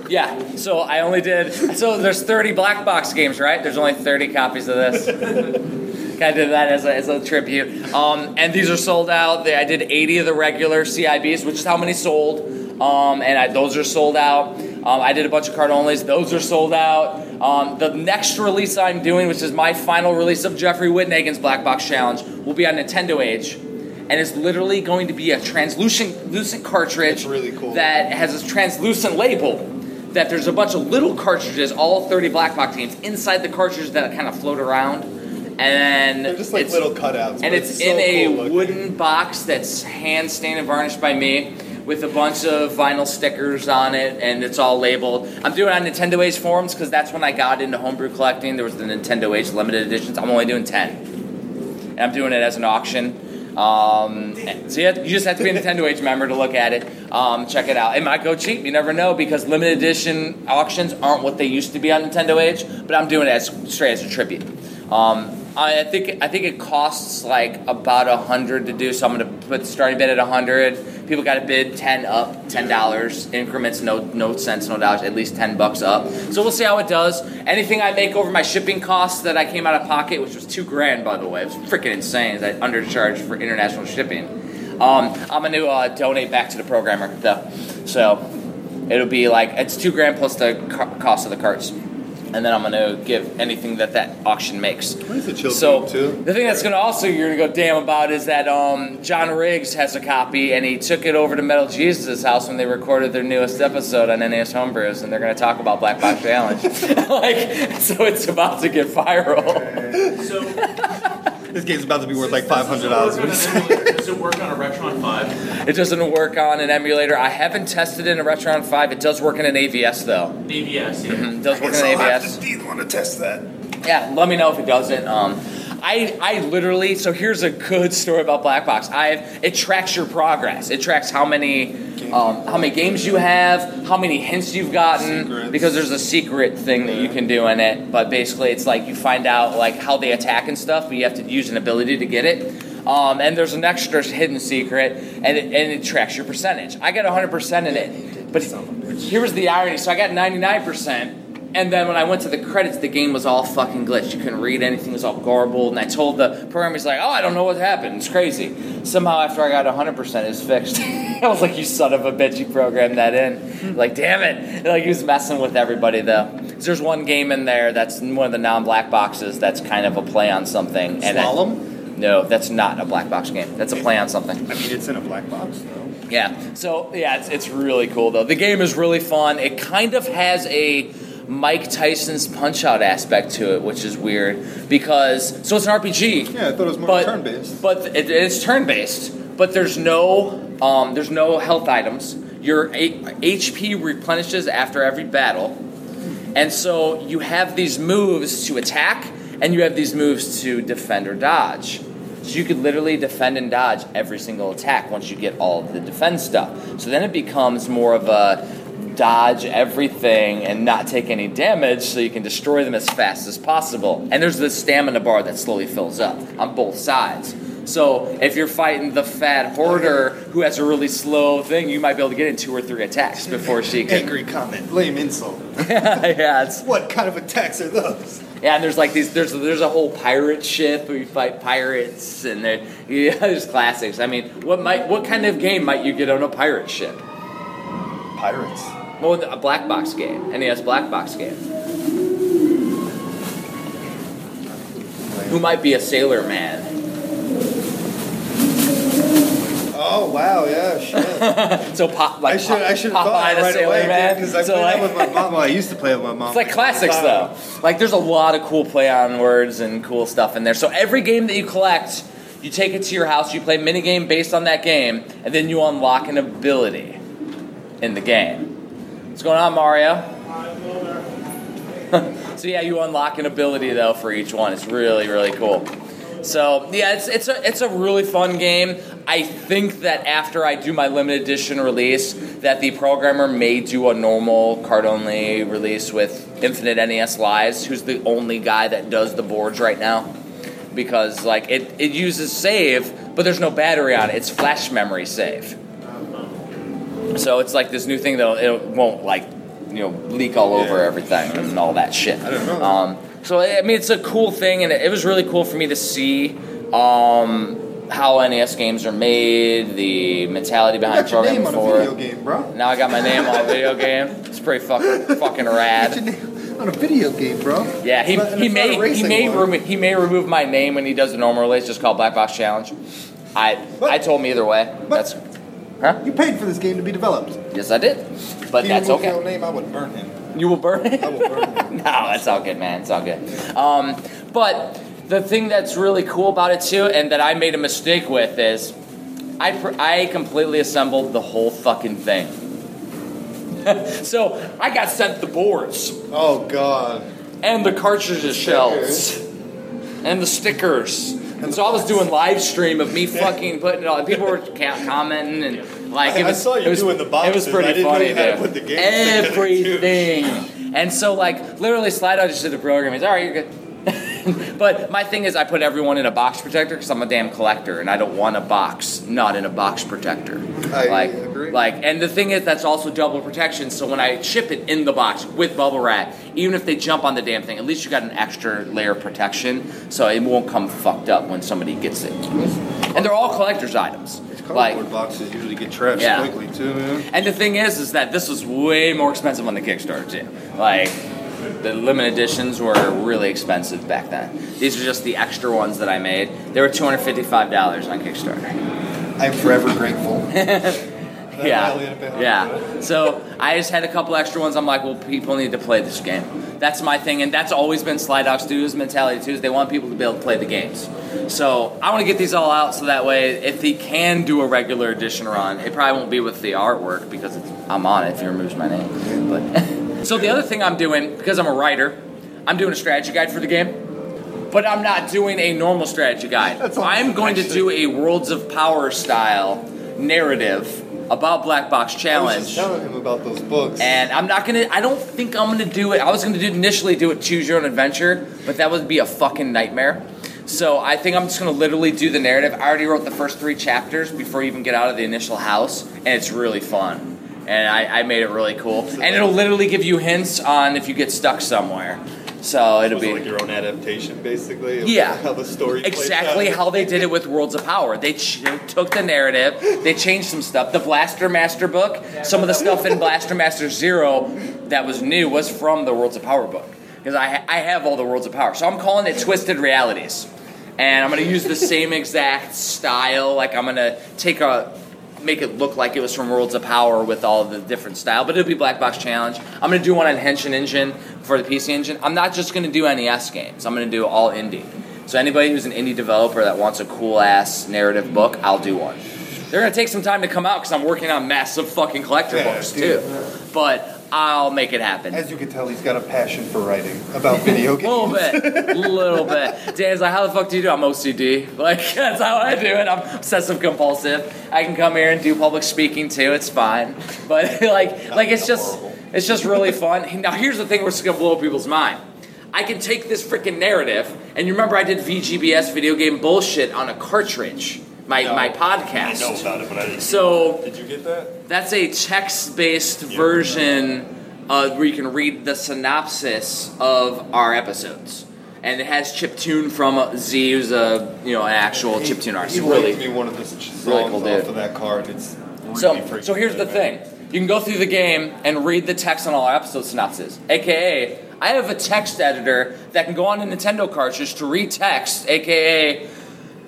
yeah. So i only did so there's 30 black box games right? There's only 30 copies of this kind of did that as a, as a tribute. Um, and these are sold out. They- i did 80 of the regular cibs which is how many sold. Um, and I, those are sold out. Um, i did a bunch of card onlys. Those are sold out. Um, the next release i'm doing which is my final release of jeffrey wittenhagen's black box challenge will be on nintendo age. And it's literally going to be a translucent cartridge really cool. that has a translucent label that there's a bunch of little cartridges, all 30 black box games, inside the cartridges that kind of float around. And They're just like it's, little cutouts. and but it's, so in a cool wooden box that's hand stained and varnished by me with a bunch of vinyl stickers on it and it's all labeled. I'm doing it on Nintendo Age forums because that's when I got into homebrew collecting. There was the Nintendo Age limited editions. I'm only doing 10. And I'm doing it as an auction. Um, so you, have, you just have to be a Nintendo Age member to look at it. Um, check it out. It might go cheap. You never know because limited edition auctions aren't what they used to be on Nintendo Age. But I'm doing it as straight as a tribute. Um, I think I think it costs like about a hundred to do. So I'm to put the starting bid at a hundred. People got to bid ten up, ten dollars increments, no no cents, no dollars, at least ten bucks up. So we'll see how it does. Anything I make over my shipping costs that I came out of pocket, which was two grand by the way, it was freaking insane. I undercharged for international shipping. Um, I'm to uh, donate back to the programmer though. So it'll be like it's two grand plus the co- cost of the carts. And then I'm going to give anything that that auction makes. What is the chill So too? the thing that's going to also you're going to go damn about is that um, John Riggs has a copy and he took it over to Metal Jesus' house when they recorded their newest episode on NES Homebrews and they're going to talk about Black Box Challenge. like so, it's about to get viral. So, This game's about to be worth like does this work on $500. Does it work on a Retron 5? It doesn't work on an emulator. I haven't tested it in a Retron Five. It does work in an AVS though. AVS, yeah. It does work in an AVS. be the one to test that. Yeah, let me know if it doesn't. Um, I I literally so here's a good story about Black Box. I've, it tracks your progress. It tracks how many um, how many games you have, how many hints you've gotten, Secrets. because there's a secret thing that you can do in it. But basically, it's like you find out like how they attack and stuff, but you have to use an ability to get it. Um, and there's an extra hidden secret, and it, and it tracks your percentage. I got 100% in it, but here was the irony. So I got 99%. And then when I went to the credits, the game was all fucking glitched. You couldn't read anything; it was all garbled. And I told the programmer, he's like, "Oh, I don't know what happened. It's crazy." Somehow, after I got 100, percent it's fixed. I was like, "You son of a bitch! You programmed that in." like, damn it! Like he was messing with everybody though. 'Cause There's one game in there that's one of the non-black boxes that's kind of a play on something. And I- Slalom? no, that's not a black box game. That's a play on something. I mean, it's in a black box, though. Yeah. So yeah, it's, it's really cool though. The game is really fun. It kind of has a Mike Tyson's Punch Out aspect to it, which is weird because so it's an RPG. Yeah, I thought it was more but, turn-based. But it, it's turn based. But there's no um, there's no health items. Your A- HP replenishes after every battle, and so you have these moves to attack, and you have these moves to defend or dodge. So you could literally defend and dodge every single attack once you get all of the defense stuff. So then it becomes more of a dodge everything and not take any damage so you can destroy them as fast as possible. And there's this stamina bar that slowly fills up on both sides. So if you're fighting the fat hoarder who has a really slow thing, you might be able to get in two or three attacks before she can. Angry comment, lame insult. yeah, it's, What kind of attacks are those? yeah, and there's like these. There's there's a whole pirate ship where you fight pirates, and there, yeah, there's classics. I mean, what might what kind of game might you get on a pirate ship? Pirates. Well, a black box game, NES black box game. Who might be a sailor man? Oh wow, yeah, shit. So pop like I should I should have thought the right Sailor away Man. because I so played like, with my mom. Well, I used to play with my mom. It's like classics uh, though. Like there's a lot of cool play on words and cool stuff in there. So every game that you collect, you take it to your house, you play a mini game based on that game, and then you unlock an ability in the game. What's going on, Mario? so yeah, you unlock an ability though for each one. It's really really cool. So yeah, it's it's a it's a really fun game. I think that after I do my limited edition release, that the programmer may do a normal card only release with Infinite NES Lives, who's the only guy that does the boards right now. Because like it, it uses save, but there's no battery on it. It's flash memory save. So it's like this new thing that it won't like you know leak all over Yeah. everything and all that shit. I don't know. Um, so I mean, it's a cool thing, and it, was really cool for me to see um, how NES games are made, the mentality You behind name programming on a for video it. game, bro. Now I got my name on a video game. It's pretty fucking fucking rad. name on a video game, bro. Yeah, he, not- he it's not a may he may remo- he may remove my name when he does the normal release, just called Black Box Challenge. I What? I told him either way. That's huh? You paid for this game to be developed. Yes, I did. But that's removed your okay. name, I would burn him. You will burn it. I will burn him. no, that's all good, man. It's all good. Um, but the thing that's really cool about it too, and that I made a mistake with is, I pr- I completely assembled the whole fucking thing. so I got sent the boards Oh God. and the cartridge shells and the stickers. And so I was doing live stream of me fucking putting it all. People were ca- commenting and like it I was. saw you it was, doing the It was pretty I didn't know funny, you had to put the game stick in it, too. Everything. And so like literally, slide out just did the program. He's all right, you're good. but my thing is, I put everyone in a box protector because I'm a damn collector, and I don't want a box not in a box protector. I like, agree. like, and the thing is, that's also double protection. So when I ship it in the box with bubble wrap, even if they jump on the damn thing, at least you got an extra layer of protection, so it won't come fucked up when somebody gets it. And they're all collector's items. Cardboard Like, boxes usually get trashed Yeah. quickly too, man. and the thing is, is that this was way more expensive on the Kickstarter too. Like, the limited editions were really expensive back then. These are just the extra ones that I made. They were two hundred fifty-five dollars on Kickstarter. I'm forever grateful. Yeah, yeah. So I just had a couple extra ones. I'm like, well, people need to play this game. That's my thing, and that's always been Sly Dog Studios' mentality too. Is they want people to be able to play the games. So I want to get these all out so that way, if he can do a regular edition run, it probably won't be with the artwork because it's, I'm on it. If he removes my name, but so the other thing I'm doing because I'm a writer, I'm doing a strategy guide for the game. But I'm not doing a normal strategy guide. That's awesome, I'm going to do a Worlds of Power style narrative about Black Box Challenge. I was telling him about those books. And I'm not gonna. I don't think I'm gonna do it. I was gonna do initially do it choose your own adventure, but that would be a fucking nightmare. So I think I'm just gonna literally do the narrative. I already wrote the first three chapters before you even get out of the initial house, and it's really fun. And I, I made it really cool. And it'll literally give you hints on if you get stuck somewhere. So it'll be like your own adaptation, basically. of Yeah. How the story exactly out? how they did it with Worlds of Power. They ch- took the narrative, they changed some stuff. The Blaster Master book, some of the stuff in Blaster Master Zero that was new was from the Worlds of Power book because I ha- I have all the Worlds of Power. So I'm calling it Twisted Realities, and I'm gonna use the same exact style. Like I'm gonna take a make it look like it was from Worlds of Power with all the different style, but it'll be Black Box Challenge. I'm gonna do one on Henshin Engine for the PC Engine. I'm not just gonna do NES games. I'm gonna do all indie. So anybody who's an indie developer that wants a cool ass narrative book, I'll do one. They're gonna take some time to come out because I'm working on massive fucking collector Yeah, books dude. too. But I'll make it happen. As you can tell, he's got a passion for writing about video A little games. bit, a little bit. Dan's like, how the fuck do you do? I'm OCD. Like that's how I do it. I'm obsessive compulsive. I can come here and do public speaking too. It's fine. But like, like it's just, it's just really fun. Now here's the thing, which is gonna blow people's mind. I can take this freaking narrative, and you remember I did VGBS video game bullshit on a cartridge. My my podcast. I know about it, but I didn't. So Did you get that? that's a text-based version uh, where you can read the synopsis of our episodes, and it has chip tune from Z, who's a you know an actual chip tune artist. He really, me one of the songs really cool dude. off of that card. It's really so, so here's the man. thing. You can go through the game and read the text on all our episode synopses. AKA, I have a text editor that can go on a Nintendo cartridge to read text, AKA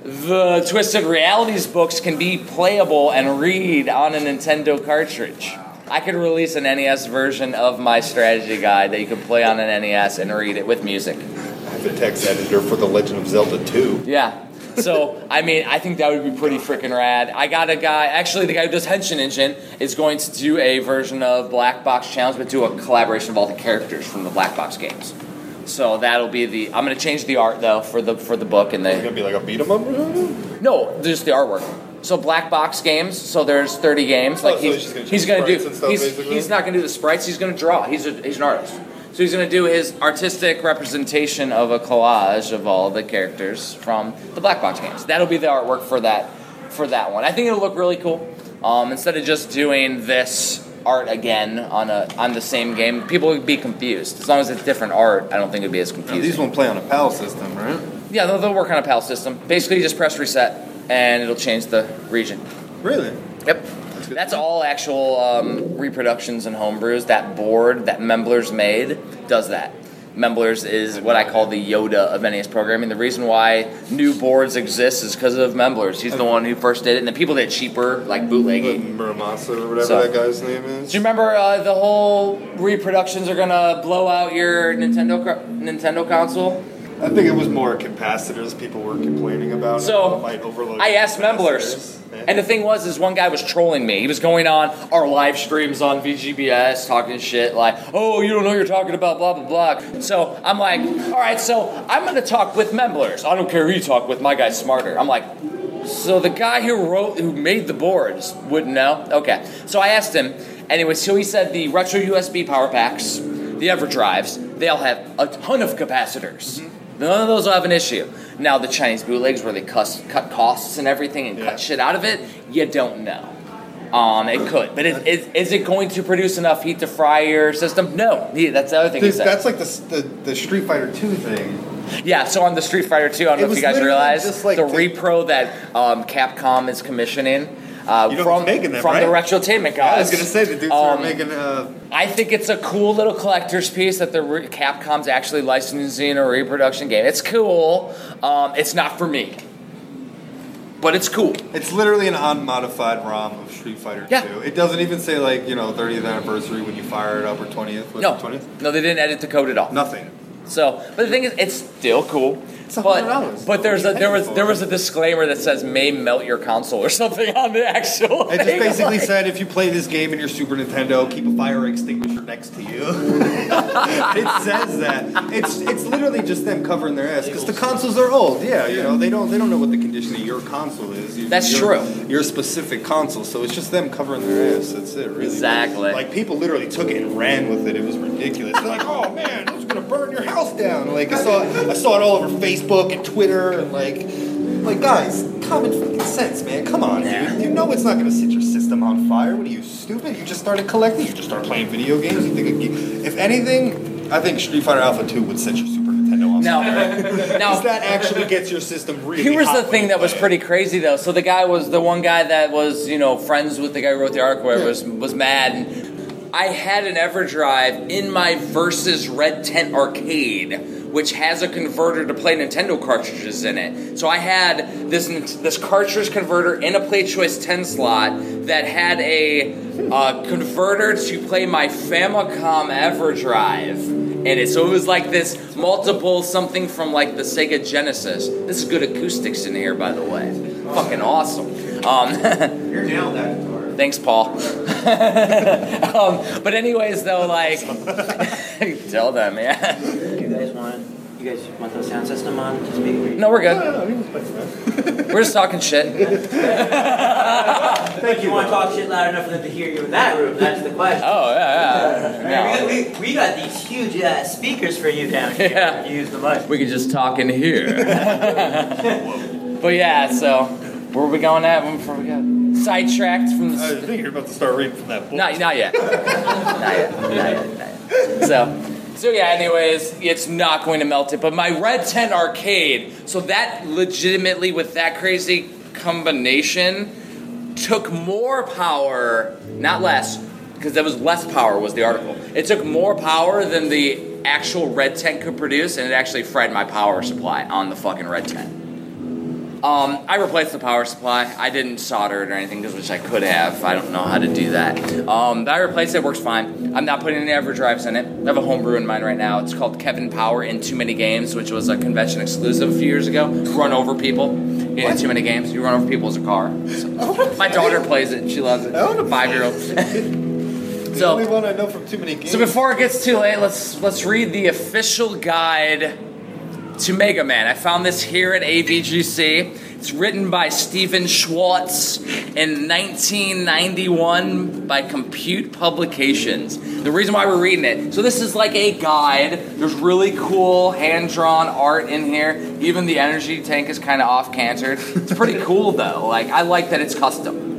the Twisted Realities books can be playable and read on a Nintendo cartridge. I could release an NES version of my strategy guide that you could play on an NES and read it with music. I have the text editor for The Legend of Zelda 2. Yeah. So, I mean, I think that would be pretty freaking rad. I got a guy, actually, the guy who does Henshin Engine is going to do a version of Black Box Challenge, but do a collaboration of all the characters from the Black Box games. So that'll be the. I'm going to change the art though for the for the book and It's the gonna be like a beat 'em up no, just the artwork. So black box games. So there's 30 games. Like Oh, so he's, he's just gonna he's change gonna do. sprites and stuff, he's, basically? he's not gonna do the sprites. He's gonna draw. He's a, he's an artist. So he's gonna do his artistic representation of a collage of all the characters from the black box games. That'll be the artwork for that for that one. I think it'll look really cool. Um, instead of just doing this art again on a on the same game, people would be confused. As long as it's different art, I don't think it'd be as Now, confusing. these won't play on a PAL system, right? yeah, they'll, they'll work on a PAL system. Basically, you just press reset and it'll change the region. Really? Yep. That's all actual um, reproductions and homebrews. That board that Memblers made does that. Memblers is what I call the Yoda of NES programming. The reason why new boards exist is because of Memblers. He's the one who first did it, and the people did cheaper, like bootlegging. Muramasa or whatever So- that guy's name is. Do you remember uh, the whole reproductions are gonna blow out your Nintendo Nintendo console? I think it was more capacitors people were complaining about. So, It might overload I asked Memblers, and the thing was, is one guy was trolling me. He was going on our live streams on VGBS, talking shit like, "Oh, you don't know what you're talking about," blah blah blah. So I'm like, "All right, so I'm gonna talk with Memblers. I don't care who you talk with. My guy's smarter." I'm like, "So the guy who wrote, who made the boards, wouldn't know." Okay, so I asked him. Anyway, so he said the retro USB power packs, the EverDrives, they all have a ton of capacitors. Mm-hmm. None of those will have an issue. Now the Chinese bootlegs where they cuss, cut costs and everything and Yeah. cut shit out of it, you don't know. Um, it could, but it, is, is it going to produce enough heat to fry your system? No. Yeah, that's the other thing. Dude, that's like the, the the Street Fighter 2 thing. Yeah, so on the Street Fighter 2, I don't It know if you guys realize like the the- repro that um, Capcom is commissioning uh, from, making them, from the right? Retrotainment guys. I was gonna say the dudes who Um, are making uh, I think it's a cool little collector's piece that the re- Capcom's actually licensing a reproduction game. It's cool. Um, it's not for me, but it's cool. It's literally an unmodified ROM of Street Fighter Yeah. 2. It doesn't even say like you know 30th anniversary when you fire it up or 20th. No, 20th? no, they didn't edit the code at all. Nothing. So, but the thing is, it's still cool. It's $100. But, but there's a, What are you there was there was a disclaimer that says may melt your console or something on the actual. It just thing. basically said if you play this game in your Super Nintendo, keep a fire extinguisher next to you. it says that. It's it's literally just them covering their ass because the consoles are old. Yeah, you know they don't they don't know what the condition of your console is. You- That's your, true. Your specific console, so it's just them covering their ass. That's it, really. Exactly. Like people literally took it and ran with it. It was ridiculous. They're like, oh man, it's gonna burn your house down. Like I saw I saw it all over Facebook and Twitter and like. Like guys, common fucking sense, man. Come on, Yeah. dude. You know it's not gonna set your system on fire. What are you stupid? You just started collecting. You just started playing video games. You think, ge- if anything, I think Street Fighter Alpha Two would set your Super Nintendo on Now, fire. now that actually gets your system really. Here was the thing that was it. pretty crazy though. So the guy was the one guy that was you know friends with the guy who wrote the article. Where was was mad. And I had an EverDrive in my Versus Red Tent arcade, which has a converter to play Nintendo cartridges in it. So I had this this cartridge converter in a Play Choice 10 slot that had a uh, converter to play my Famicom EverDrive in it. So it was like this multiple something from like the Sega Genesis. This is good acoustics in here, by the way. Fucking awesome. Um, You're nailed that. Thanks, Paul. um, but anyways, though, like, tell them, yeah. Do you guys want you guys want the sound system on to speak? For you? No, we're good. We're just talking shit. But you want to talk shit loud enough for them to hear you in that room? That's the question. Oh yeah, yeah. I No. we, got, we, we got these huge uh, speakers for you down here. Yeah. You use the mic. We could just talk in here. but yeah, so where are we going at before we go? Sidetracked from the. I think you're about to start reading from that book. Not, not yet. not yet. Not yet. Not yet. So, so yeah. Anyways, it's not going to melt it. But my Red Tent Arcade. So that legitimately, with that crazy combination, took more power, not less, because that was less power. Was the article? It took more power than the actual Red Tent could produce, and it actually fried my power supply on the fucking Red Tent. Um, I replaced the power supply. I didn't solder it or anything, which I could have. I don't know how to do that. Um, but I replaced it. Works fine. I'm not putting any EverDrives in it. I have a homebrew in mine right now. It's called Kevin Power in Too Many Games, which was a convention exclusive a few years ago. Run over people in too many games. You run over people as a car. So- my daughter plays it. She loves it. Five year old. The So- only one I know from too many games. So before it gets too late, let's let's read the official guide to Mega Man. I found this here at AVGC. It's written by Steven Schwartz in 1991 by Compute Publications. The reason why we're reading it, so this is like a guide. There's really cool hand-drawn art in here. Even the energy tank is kind of off-cantered. It's pretty cool though. Like I like that it's custom.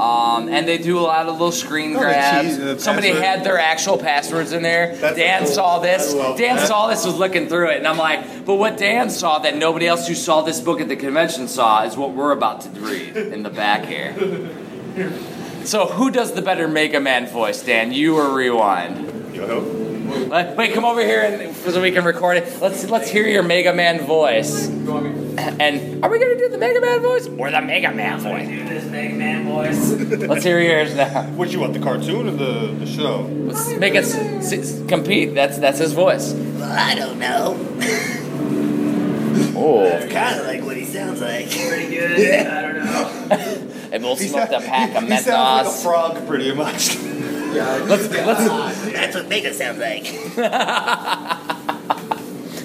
Um, and they do a lot of little screen Oh, the grabs. cheese, the Somebody password. had their actual passwords in there. That's Dan cool. saw this. Dan that. saw this, was looking through it, and I'm like, but what Dan saw that nobody else who saw this book at the convention saw is what we're about to read in the back here. So who does the better Mega Man voice, Dan? You or Rewind? Yo. Let- Wait, come over here and so we can record it. Let's let's hear your Mega Man voice. And are we gonna do the Mega Man voice or the Mega Man voice? Do this Mega Man voice. Let's hear yours now. What you want, the cartoon or the, the show? Let's make us s- s- compete. That's that's his voice. Well, I don't know. Oh, Kind of like what he sounds like. Pretty good. I don't know. and we'll smoke the pack of he sounds like a Mentos. frog, pretty much. Let's let's That's what Mega sounds like.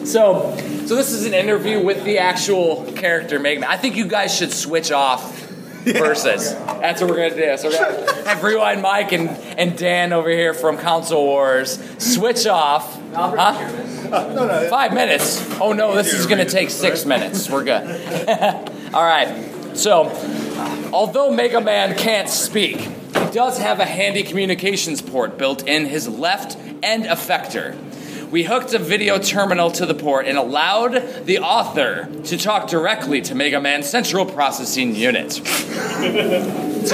So, so this is an interview with the actual character Mega Man. I think you guys should switch off verses. That's what we're gonna do. So we're gonna have Rewind Mike and, and Dan over here from Council Wars switch off. Huh? Uh, no, no. Five minutes. Oh no, this is gonna take six minutes. We're good. All right. So, although Mega Man can't speak, he does have a handy communications port built in his left end effector. We hooked a video terminal to the port and allowed the author to talk directly to Mega Man's central processing unit. so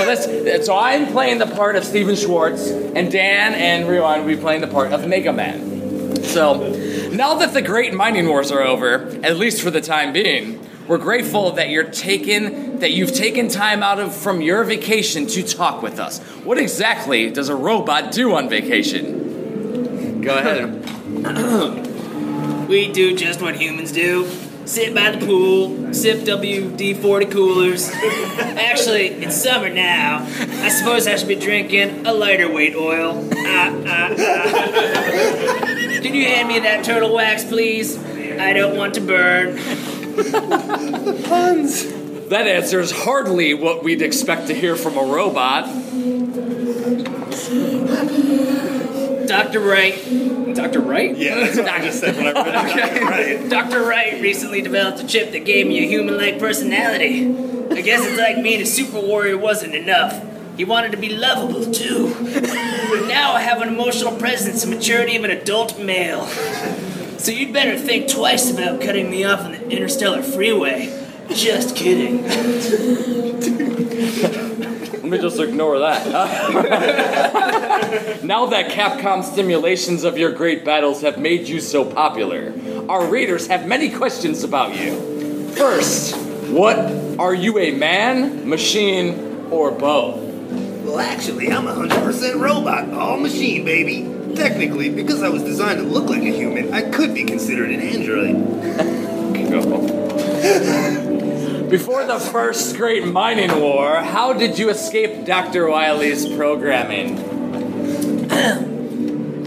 this, so I'm playing the part of Steven Schwartz, and Dan and Rewind will be playing the part of Mega Man. So, now that the great mining wars are over, at least for the time being, we're grateful that you're taken that you've taken time out of from your vacation to talk with us. What exactly does a robot do on vacation? Go ahead. We do just what humans do. Sit by the pool, sip WD 40 coolers. Actually, it's summer now. I suppose I should be drinking a lighter weight oil. Ah, ah, ah. Can you hand me that turtle wax, please? I don't want to burn. That answer is hardly what we'd expect to hear from a robot. Dr. Wright. Dr. Wright? Yeah, that's what I just said when I read it. Right. Dr. Wright recently developed a chip that gave me a human like personality. I guess it's like being a super warrior wasn't enough. He wanted to be lovable too. now I have an emotional presence and maturity of an adult male. So you'd better think twice about cutting me off on the interstellar freeway. Just kidding. Let me just ignore that. now that Capcom simulations of your great battles have made you so popular, our readers have many questions about you. First, what are you a man, machine, or both? Well, actually, I'm a 100% robot, all machine, baby. Technically, because I was designed to look like a human, I could be considered an android. Before the first great mining war, how did you escape Dr. Wily's programming?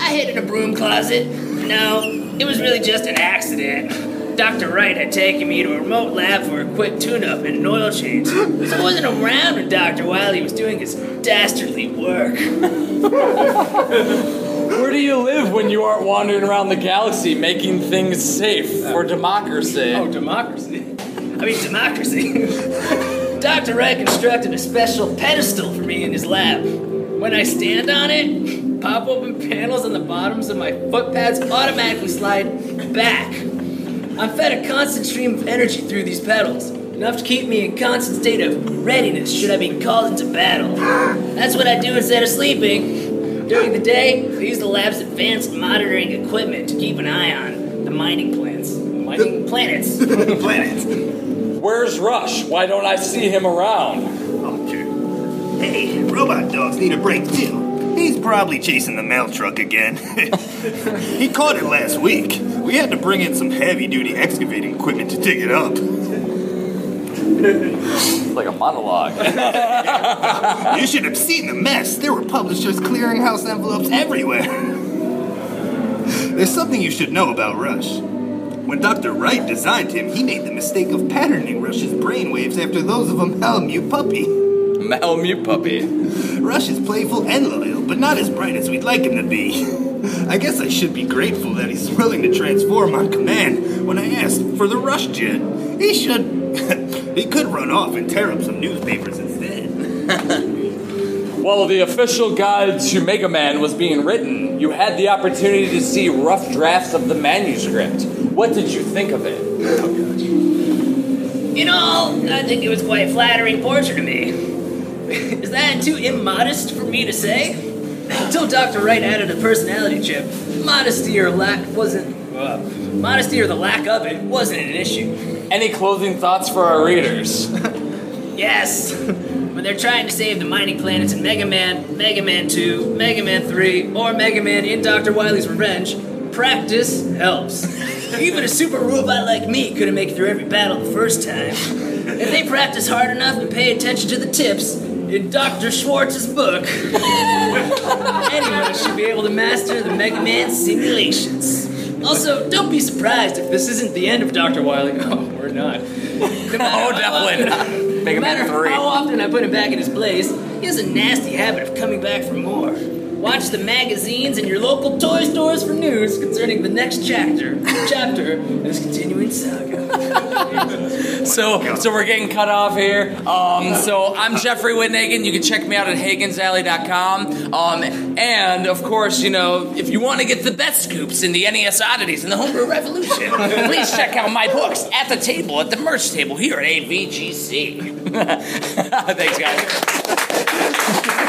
I hid in a broom closet. No, it was really just an accident. Dr. Wright had taken me to a remote lab for a quick tune-up and an oil change. So I wasn't around when Dr. Wily was doing his dastardly work. Where do you live when you aren't wandering around the galaxy making things safe for democracy? Oh, democracy. I mean, democracy. Dr. Ray constructed a special pedestal for me in his lab. When I stand on it, pop open panels on the bottoms of my foot pads automatically slide back. I'm fed a constant stream of energy through these pedals, enough to keep me in constant state of readiness should I be called into battle. That's what I do instead of sleeping. During the day, we use the lab's advanced monitoring equipment to keep an eye on the mining plants. Mining planets. planets. Where's Rush? Why don't I see him around? Oh, true. Hey, robot dogs need a break too. He's probably chasing the mail truck again. he caught it last week. We had to bring in some heavy duty excavating equipment to dig it up. It's like a monologue. You should have seen the mess. There were publishers clearing house envelopes everywhere. There's something you should know about Rush. When Dr. Wright designed him, he made the mistake of patterning Rush's brainwaves after those of a Malamute puppy. Malamute puppy. Rush is playful and loyal, but not as bright as we'd like him to be. I guess I should be grateful that he's willing to transform on command when I asked for the Rush jet. He should. he could run off and tear up some newspapers instead. While the official guide to Mega Man was being written, you had the opportunity to see rough drafts of the manuscript. What did you think of it? In all, I think it was quite a flattering portrait of me. Is that too immodest for me to say? Until Dr. Wright added a personality chip, modesty or lack wasn't. Uh, modesty or the lack of it wasn't an issue. Any closing thoughts for our readers? Yes! When they're trying to save the mining planets in Mega Man, Mega Man 2, Mega Man 3, or Mega Man in Dr. Wily's Revenge, practice helps. Even a super robot like me couldn't make it through every battle the first time. If they practice hard enough and pay attention to the tips in Dr. Schwartz's book, anyone should be able to master the Mega Man simulations. Also, don't be surprised if this isn't the end of Dr. Wily. Oh, we're not. Oh, definitely. Mega No matter 3. how often I put him back in his place, he has a nasty habit of coming back for more. Watch the magazines and your local toy stores for news concerning the next chapter, chapter in his continuing saga. So, so we're getting cut off here. Um, so I'm Jeffrey Wittenhagen. You can check me out at HagensAlley.com. Um, and of course, you know, if you want to get the best scoops in the NES oddities and the homebrew revolution, please check out my books at the table at the merch table here at AVGC. Thanks, guys.